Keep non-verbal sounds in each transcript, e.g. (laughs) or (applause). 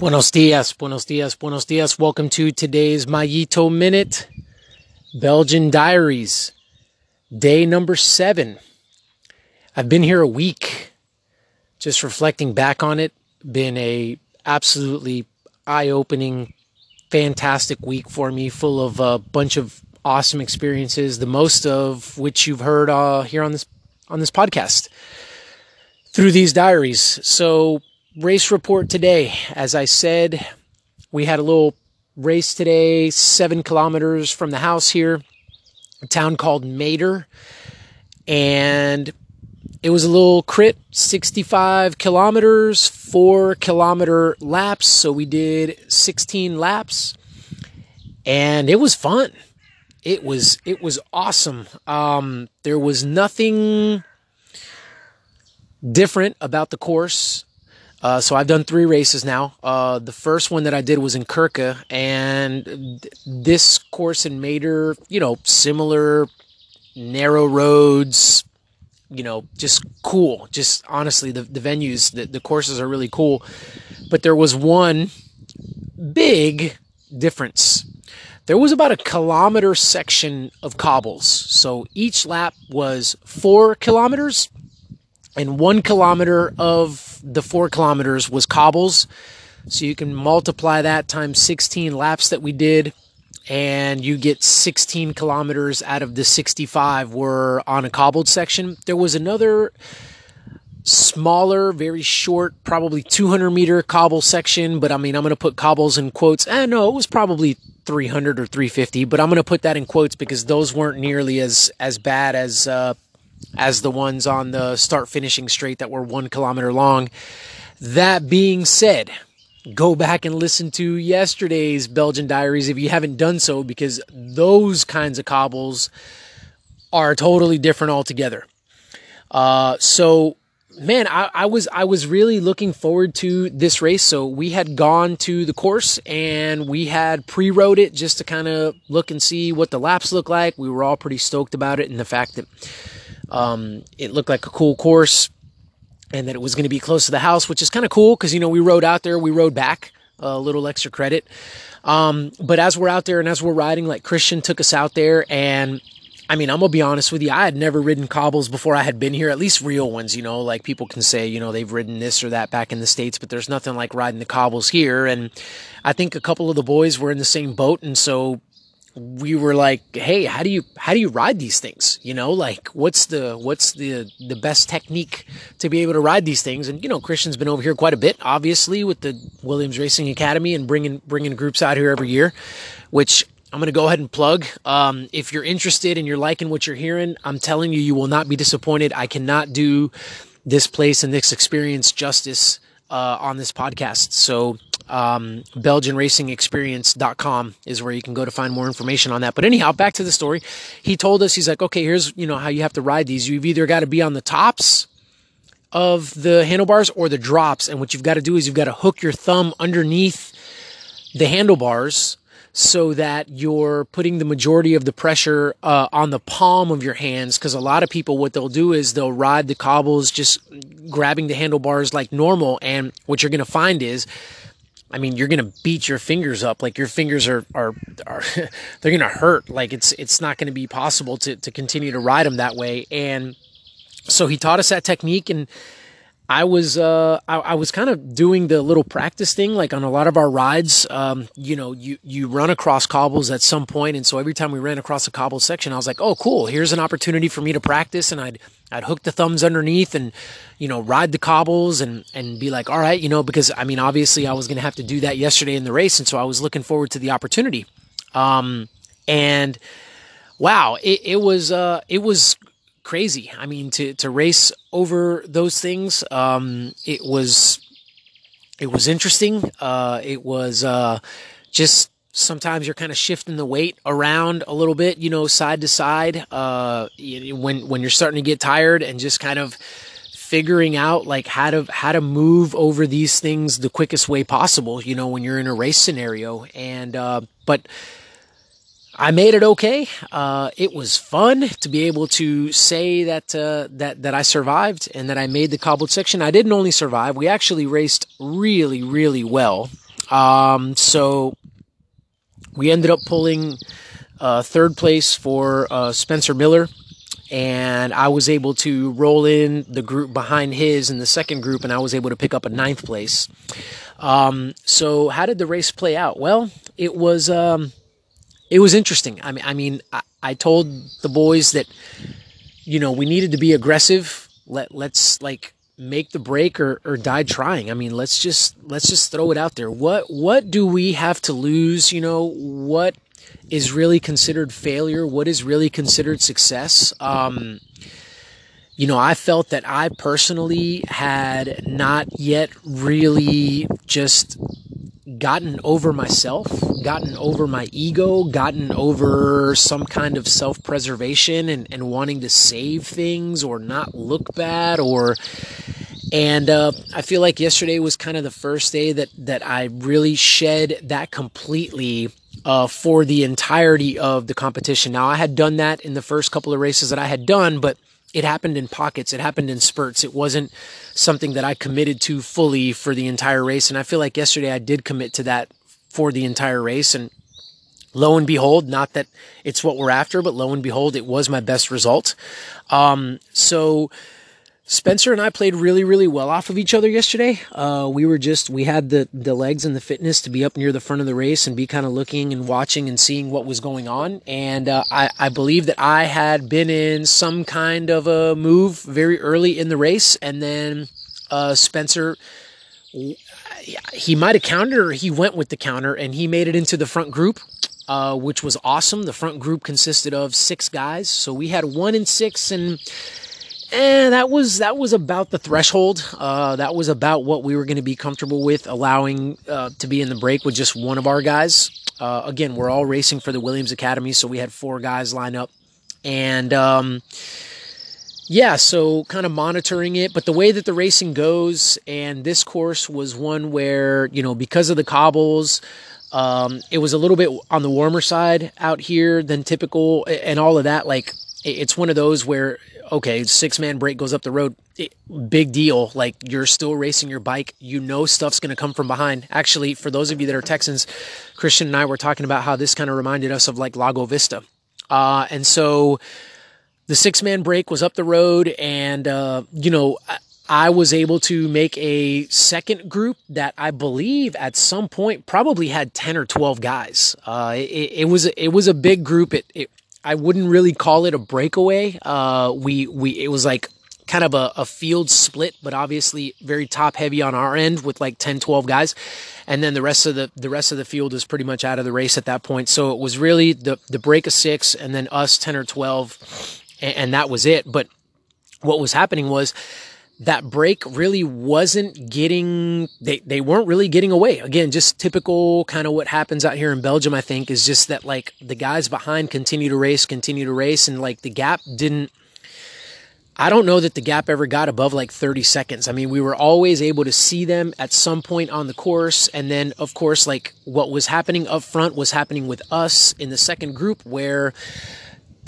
Buenos dias, buenos dias, buenos dias. Welcome to today's Mayito Minute, Belgian Diaries, day number seven. I've been here a week, just reflecting back on it. Been a absolutely eye-opening, fantastic week for me, full of a bunch of awesome experiences. The most of which you've heard uh, here on this on this podcast through these diaries. So race report today. As I said, we had a little race today, seven kilometers from the house here, a town called Mater. And it was a little crit, 65 kilometers, four kilometer laps. So we did 16 laps and it was fun. It was, it was awesome. Um, there was nothing different about the course uh, so I've done three races now. Uh, the first one that I did was in Kirke, and th- this course in Mater, you know, similar narrow roads, you know, just cool. Just honestly, the, the venues, the, the courses are really cool. But there was one big difference. There was about a kilometer section of cobbles. So each lap was four kilometers and one kilometer of the four kilometers was cobbles. So you can multiply that times 16 laps that we did, and you get 16 kilometers out of the 65 were on a cobbled section. There was another smaller, very short, probably 200 meter cobble section, but I mean, I'm going to put cobbles in quotes. Eh, no, it was probably 300 or 350, but I'm going to put that in quotes because those weren't nearly as as bad as uh, as the ones on the start finishing straight that were one kilometer long. That being said, go back and listen to yesterday's Belgian Diaries if you haven't done so, because those kinds of cobbles are totally different altogether. Uh, so, man, I, I, was I was really looking forward to this race. So we had gone to the course and we had pre-rode it just to kind of look and see what the laps look like. We were all pretty stoked about it and the fact that um, it looked like a cool course and that it was going to be close to the house, which is kind of cool because, you know, we rode out there, we rode back, a little extra credit. Um, but as we're out there and as we're riding, like Christian took us out there and I mean, I'm gonna be honest with you. I had never ridden cobbles before I had been here, at least real ones. You know, like people can say, you know, they've ridden this or that back in the states, but there's nothing like riding the cobbles here. And I think a couple of the boys were in the same boat, and so we were like, hey, how do you how do you ride these things? You know, like what's the what's the the best technique to be able to ride these things? And you know, Christian's been over here quite a bit, obviously, with the Williams Racing Academy and bringing bringing groups out here every year, which I'm going to go ahead and plug. Um, if you're interested and you're liking what you're hearing, I'm telling you, you will not be disappointed. I cannot do this place and this experience justice uh, on this podcast. So um, BelgianRacingExperience.com is where you can go to find more information on that. But anyhow, back to the story. He told us, he's like, okay, here's, you know, how you have to ride these. You've either got to be on the tops of the handlebars or the drops. And what you've got to do is you've got to hook your thumb underneath the handlebars so that you're putting the majority of the pressure uh, on the palm of your hands. Because a lot of people, what they'll do is they'll ride the cobbles just grabbing the handlebars like normal. And what you're going to find is I mean, you're gonna beat your fingers up. Like your fingers are are, are (laughs) they're gonna hurt. Like it's it's not gonna be possible to to continue to ride them that way. And so he taught us that technique, and I was uh, I, I, was kind of doing the little practice thing, like on a lot of our rides. Um, you know, you you run across cobbles at some point, and so every time we ran across a cobble section, I was like, oh, cool, here's an opportunity for me to practice, and I'd I'd hook the thumbs underneath and you know ride the cobbles and and be like, all right, you know, because I mean, obviously, I was going to have to do that yesterday in the race, and so I was looking forward to the opportunity. Um, and wow, it, it was uh, it was crazy. I mean, to to race over those things, um, it was it was interesting. Uh, it was uh, just sometimes you're kind of shifting the weight around a little bit, you know, side to side. Uh, when when you're starting to get tired and just kind of figuring out like how to how to move over these things the quickest way possible you know when you're in a race scenario and uh, but I made it okay. Uh, it was fun to be able to say that uh, that that I survived and that I made the cobbled section. I didn't only survive; we actually raced really, really well. Um, so we ended up pulling uh, third place for uh, Spencer Miller, and I was able to roll in the group behind his in the second group, and I was able to pick up a ninth place. Um, so how did the race play out? Well, it was um, it was interesting. I mean, I mean, I, I told the boys that you know we needed to be aggressive. Let let's like make the break or, or die trying. I mean, let's just let's just throw it out there. What what do we have to lose? You know, what is really considered failure? What is really considered success? Um, you know, I felt that I personally had not yet really just gotten over myself, gotten over my ego, gotten over some kind of self preservation and, and wanting to save things or not look bad or and uh, I feel like yesterday was kind of the first day that that I really shed that completely uh, for the entirety of the competition. Now I had done that in the first couple of races that I had done, but it happened in pockets. It happened in spurts. It wasn't something that I committed to fully for the entire race. And I feel like yesterday I did commit to that for the entire race. And lo and behold, not that it's what we're after, but lo and behold, it was my best result. Um, so Spencer and I played really, really well off of each other yesterday. Uh, we were just, we had the, the legs and the fitness to be up near the front of the race and be kind of looking and watching and seeing what was going on. And uh, I, I believe that I had been in some kind of a move very early in the race. And then uh, Spencer, he might have countered or he went with the counter and he made it into the front group. Uh, which was awesome. The front group consisted of six guys. So we had one in six and and that was that was about the threshold. Uh, that was about what we were going to be comfortable with allowing uh, to be in the break with just one of our guys. Uh, again, we're all racing for the Williams Academy, so we had four guys line up, and um, yeah, so kind of monitoring it. But the way that the racing goes, and this course was one where you know because of the cobbles. Um, it was a little bit on the warmer side out here than typical, and all of that. Like, it's one of those where okay, six man break goes up the road. big deal. Like you're still racing your bike. You know stuff's going to come from behind. Actually, for those of you that are Texans, Christian and I were talking about how this kind of reminded us of like Lago Vista. Uh, and so the six man break was up the road, and, uh, you know, I was able to make a second group that I believe at some point probably had 10 or 12 guys. Uh, it, it, was, it was a big group. It, it I wouldn't really call it a breakaway. Uh, we we it was like kind of a, a field split, but obviously very top heavy on our end with like 10, 12 guys. And then the rest of the the rest of the field was pretty much out of the race at that point. So it was really the the break of six and then us 10 or 12 and, and that was it. But what was happening was that break really wasn't getting they, they weren't really getting away. Again just typical kind of what happens out here in belgium i think is just that like the guys behind continue to race continue to race and like the gap didn't i don't know that the gap ever got above like 30 seconds. I mean we were always able to see them at some point on the course and then of course like what was happening up front was happening with us in the second group where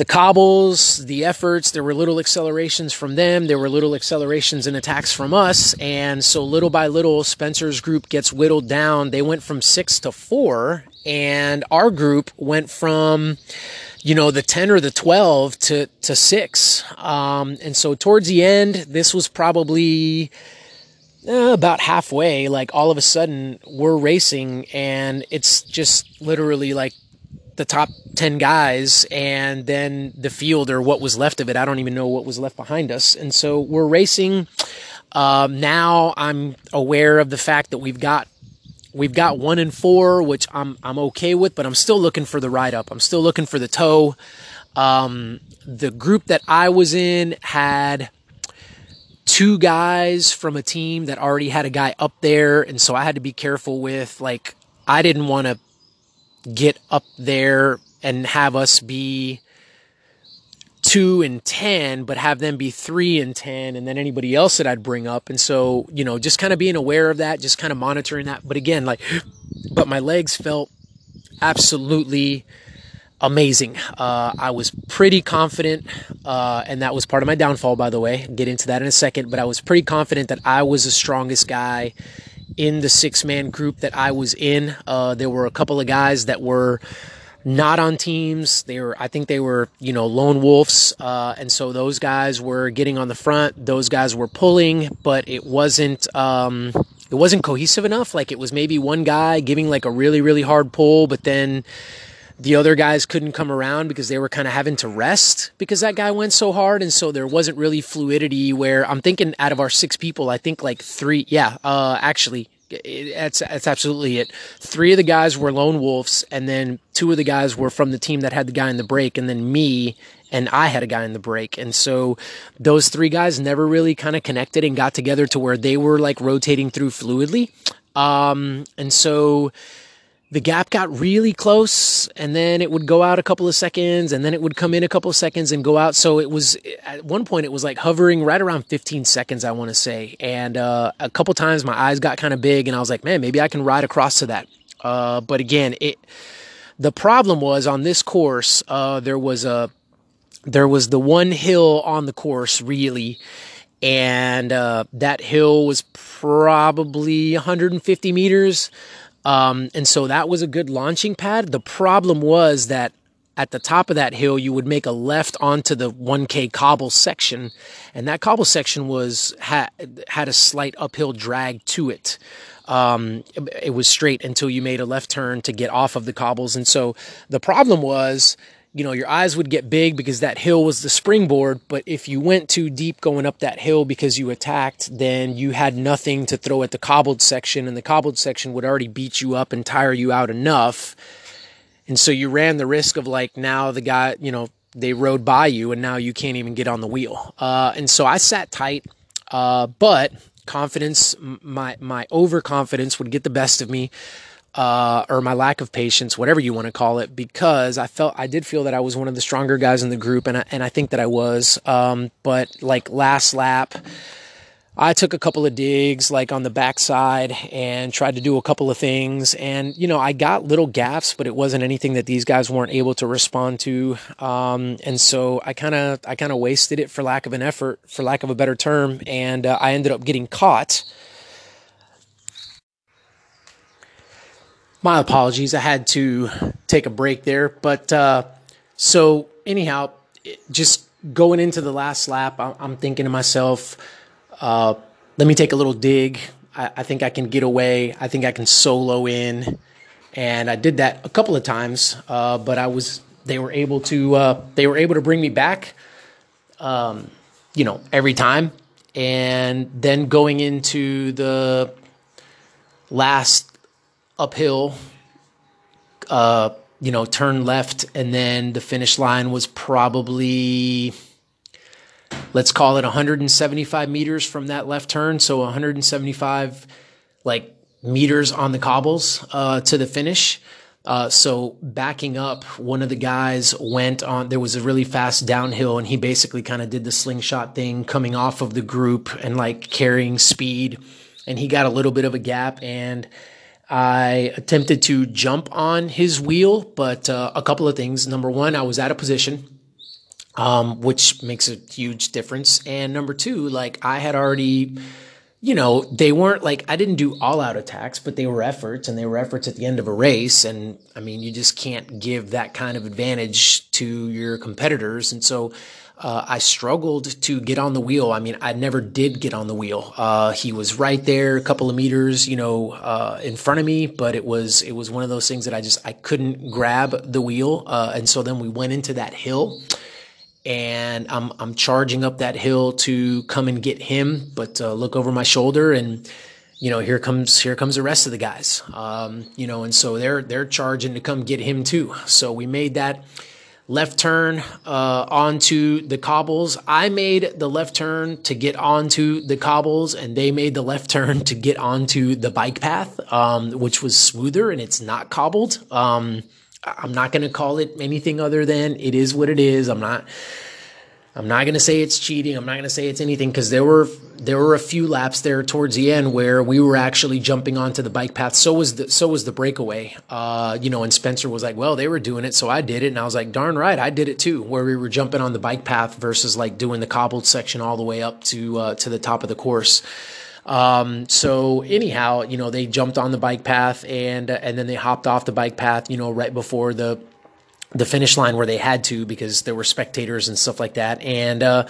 the cobbles, the efforts, there were little accelerations from them. There were little accelerations and attacks from us. And so little by little, Spencer's group gets whittled down. They went from six to four, and our group went from, you know, the 10 or the 12 to, to six. Um, and so towards the end, this was probably, uh, about halfway, like all of a sudden we're racing and it's just literally like the top 10 guys and then the field or what was left of it. I don't even know what was left behind us. And so we're racing. Um, now I'm aware of the fact that we've got we've got one and four, which I'm I'm okay with, but I'm still looking for the ride up. I'm still looking for the toe. Um, the group that I was in had two guys from a team that already had a guy up there, and so I had to be careful with like I didn't want to get up there and have us be two and 10, but have them be three and 10, and then anybody else that I'd bring up. And so, you know, just kind of being aware of that, just kind of monitoring that. But again, like, (gasps) but my legs felt absolutely amazing. Uh, I was pretty confident, uh, and that was part of my downfall, by the way. Get into that in a second, but I was pretty confident that I was the strongest guy in the six man group that I was in. Uh, there were a couple of guys that were not on teams. They were, I think they were, you know, lone wolves. Uh, and so those guys were getting on the front. Those guys were pulling, but it wasn't, um, it wasn't cohesive enough. Like it was maybe one guy giving like a really, really hard pull, but then the other guys couldn't come around because they were kind of having to rest because that guy went so hard. And so there wasn't really fluidity where I'm thinking out of our six people, I think like three, yeah, uh, actually that's that's absolutely it. Three of the guys were lone wolves, and then two of the guys were from the team that had the guy in the break, and then me and I had a guy in the break. And so those three guys never really kind of connected and got together to where they were like rotating through fluidly. Um, and so the gap got really close and then it would go out a couple of seconds and then it would come in a couple of seconds and go out. So it was at one point it was like hovering right around 15 seconds i want to say. And uh, a couple times my eyes got kind of big and i was like man maybe i can ride across to that. Uh, but again it the problem was on this course uh, there was a there was the one hill on the course really. And uh, that hill was probably 150 meters um, and so that was a good launching pad. The problem was that at the top of that hill, you would make a left onto the 1K cobble section, and that cobble section was had had a slight uphill drag to it. Um, it, it was straight until you made a left turn to get off of the cobbles, and so the problem was you know, your eyes would get big because that hill was the springboard. But if you went too deep going up that hill because you attacked, then you had nothing to throw at the cobbled section, and the cobbled section would already beat you up and tire you out enough. And so you ran the risk of like now the guy, you know, they rode by you and now you can't even get on the wheel. Uh, and so I sat tight, uh, but confidence, my my overconfidence would get the best of me uh, or my lack of patience, whatever you want to call it, because I felt I did feel that I was one of the stronger guys in the group, and I, and I think that I was. Um, but like last lap, I took a couple of digs like on the backside and tried to do a couple of things, and you know I got little gaps, but it wasn't anything that these guys weren't able to respond to, um, and so I kind of I kind of wasted it for lack of an effort, for lack of a better term, and uh, I ended up getting caught my apologies. I had to take a break there. But uh, so, anyhow, just going into the last lap, I'm thinking to myself, uh, let me take a little dig. I, I, think I can get away. I think I can solo in. And I did that a couple of times, uh, but I was they were able to uh, they were able to bring me back, um, you know, every time. And then going into the last uphill, uh, you know, turn left, and then the finish line was probably, let's call it 175 meters from that left turn. So 175, like meters on the cobbles uh, to the finish. Uh, so backing up, one of the guys went on. There was a really fast downhill, and he basically kind of did the slingshot thing, coming off of the group and like carrying speed. And he got a little bit of a gap, and I attempted to jump on his wheel, but uh, a couple of things. Number one, I was out of position, um, which makes a huge difference. And number two, like I had already, you know, they weren't like I didn't do all out attacks, but they were efforts and they were efforts at the end of a race. And I mean, you just can't give that kind of advantage to your competitors. And so, uh, I struggled to get on the wheel. I mean, I never did get on the wheel. Uh, he was right there, a couple of meters, you know, uh, in front of me, but it was it was one of those things that I just I couldn't grab the wheel, uh, and so then we went into that hill, and I'm I'm charging up that hill to come and get him, but uh, look over my shoulder and. You know, here comes here comes the rest of the guys. Um, you know, and so they're they're charging to come get him too. So we made that left turn uh, onto the cobbles. I made the left turn to get onto the cobbles, and they made the left turn to get onto the bike path, um, which was smoother and it's not cobbled. Um, I'm not going to call it anything other than it is what it is. I'm not I'm not going to say it's cheating. I'm not going to say it's anything because there were there were a few laps there towards the end where we were actually jumping onto the bike path. So was the so was the breakaway. Uh, you know, and Spencer was like, "Well, they were doing it, so I did it." And I was like, "Darn right, I did it too." Where we were jumping on the bike path versus like doing the cobbled section all the way up to uh, to the top of the course. Um, so anyhow, you know, they jumped on the bike path and uh, and then they hopped off the bike path, you know, right before the the finish line where they had to because there were spectators and stuff like that. And uh,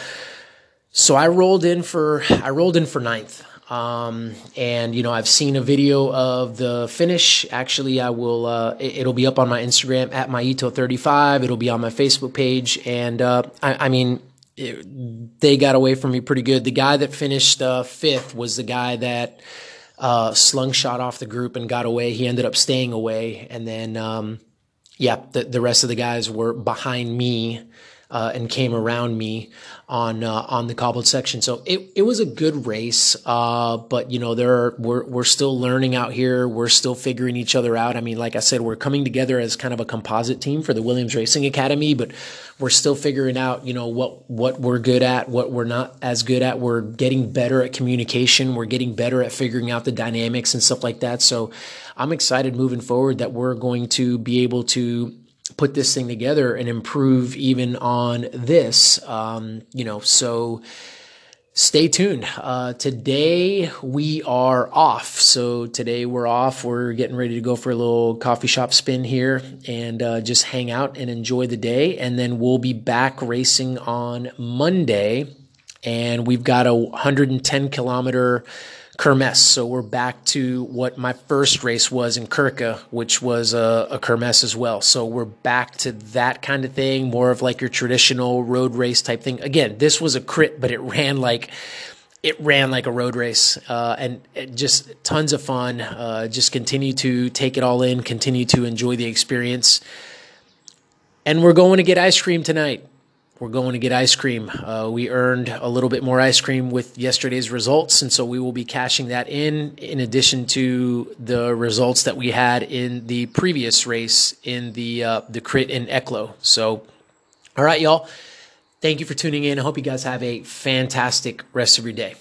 so I rolled in for I rolled in for ninth. Um, and you know, I've seen a video of the finish. Actually, I will. Uh, it, will be up on my Instagram at myito35. It'll be on my Facebook page, and uh, I, I, mean, it, they got away from me pretty good. The guy that finished uh, fifth was the guy that uh, slung shot off the group and got away. He ended up staying away, and then um, yeah, the the rest of the guys were behind me uh, and came around me on uh, on the cobbled section. So it, it was a good race, uh, but you know there are, we're we're still learning out here. We're still figuring each other out. I mean, like I said, we're coming together as kind of a composite team for the Williams Racing Academy, but we're still figuring out you know what what we're good at, what we're not as good at. We're getting better at communication. We're getting better at figuring out the dynamics and stuff like that. So I'm excited moving forward that we're going to be able to put this thing together and improve even on this. Um, you know, so stay tuned. Uh, today we are off. So today we're off. We're getting ready to go for a little coffee shop spin here and uh, just hang out and enjoy the day. And then we'll be back racing on Monday. And we've got a 110 kilometer Kermesse. So we're back to what my first race was in Kirke, which was a, a Kermesse as well. So we're back to that kind of thing, more of like your traditional road race type thing. Again, this was a crit, but it ran like it ran like a road race, uh, and just tons of fun. Uh, just continue to take it all in, continue to enjoy the experience. And we're going to get ice cream tonight we're going to get ice cream. Uh, we earned a little bit more ice cream with yesterday's results, and so we will be cashing that in, in addition to the results that we had in the previous race in the uh, the crit in Eeklo. So, all right, y'all. Thank you for tuning in. I hope you guys have a fantastic rest of your day.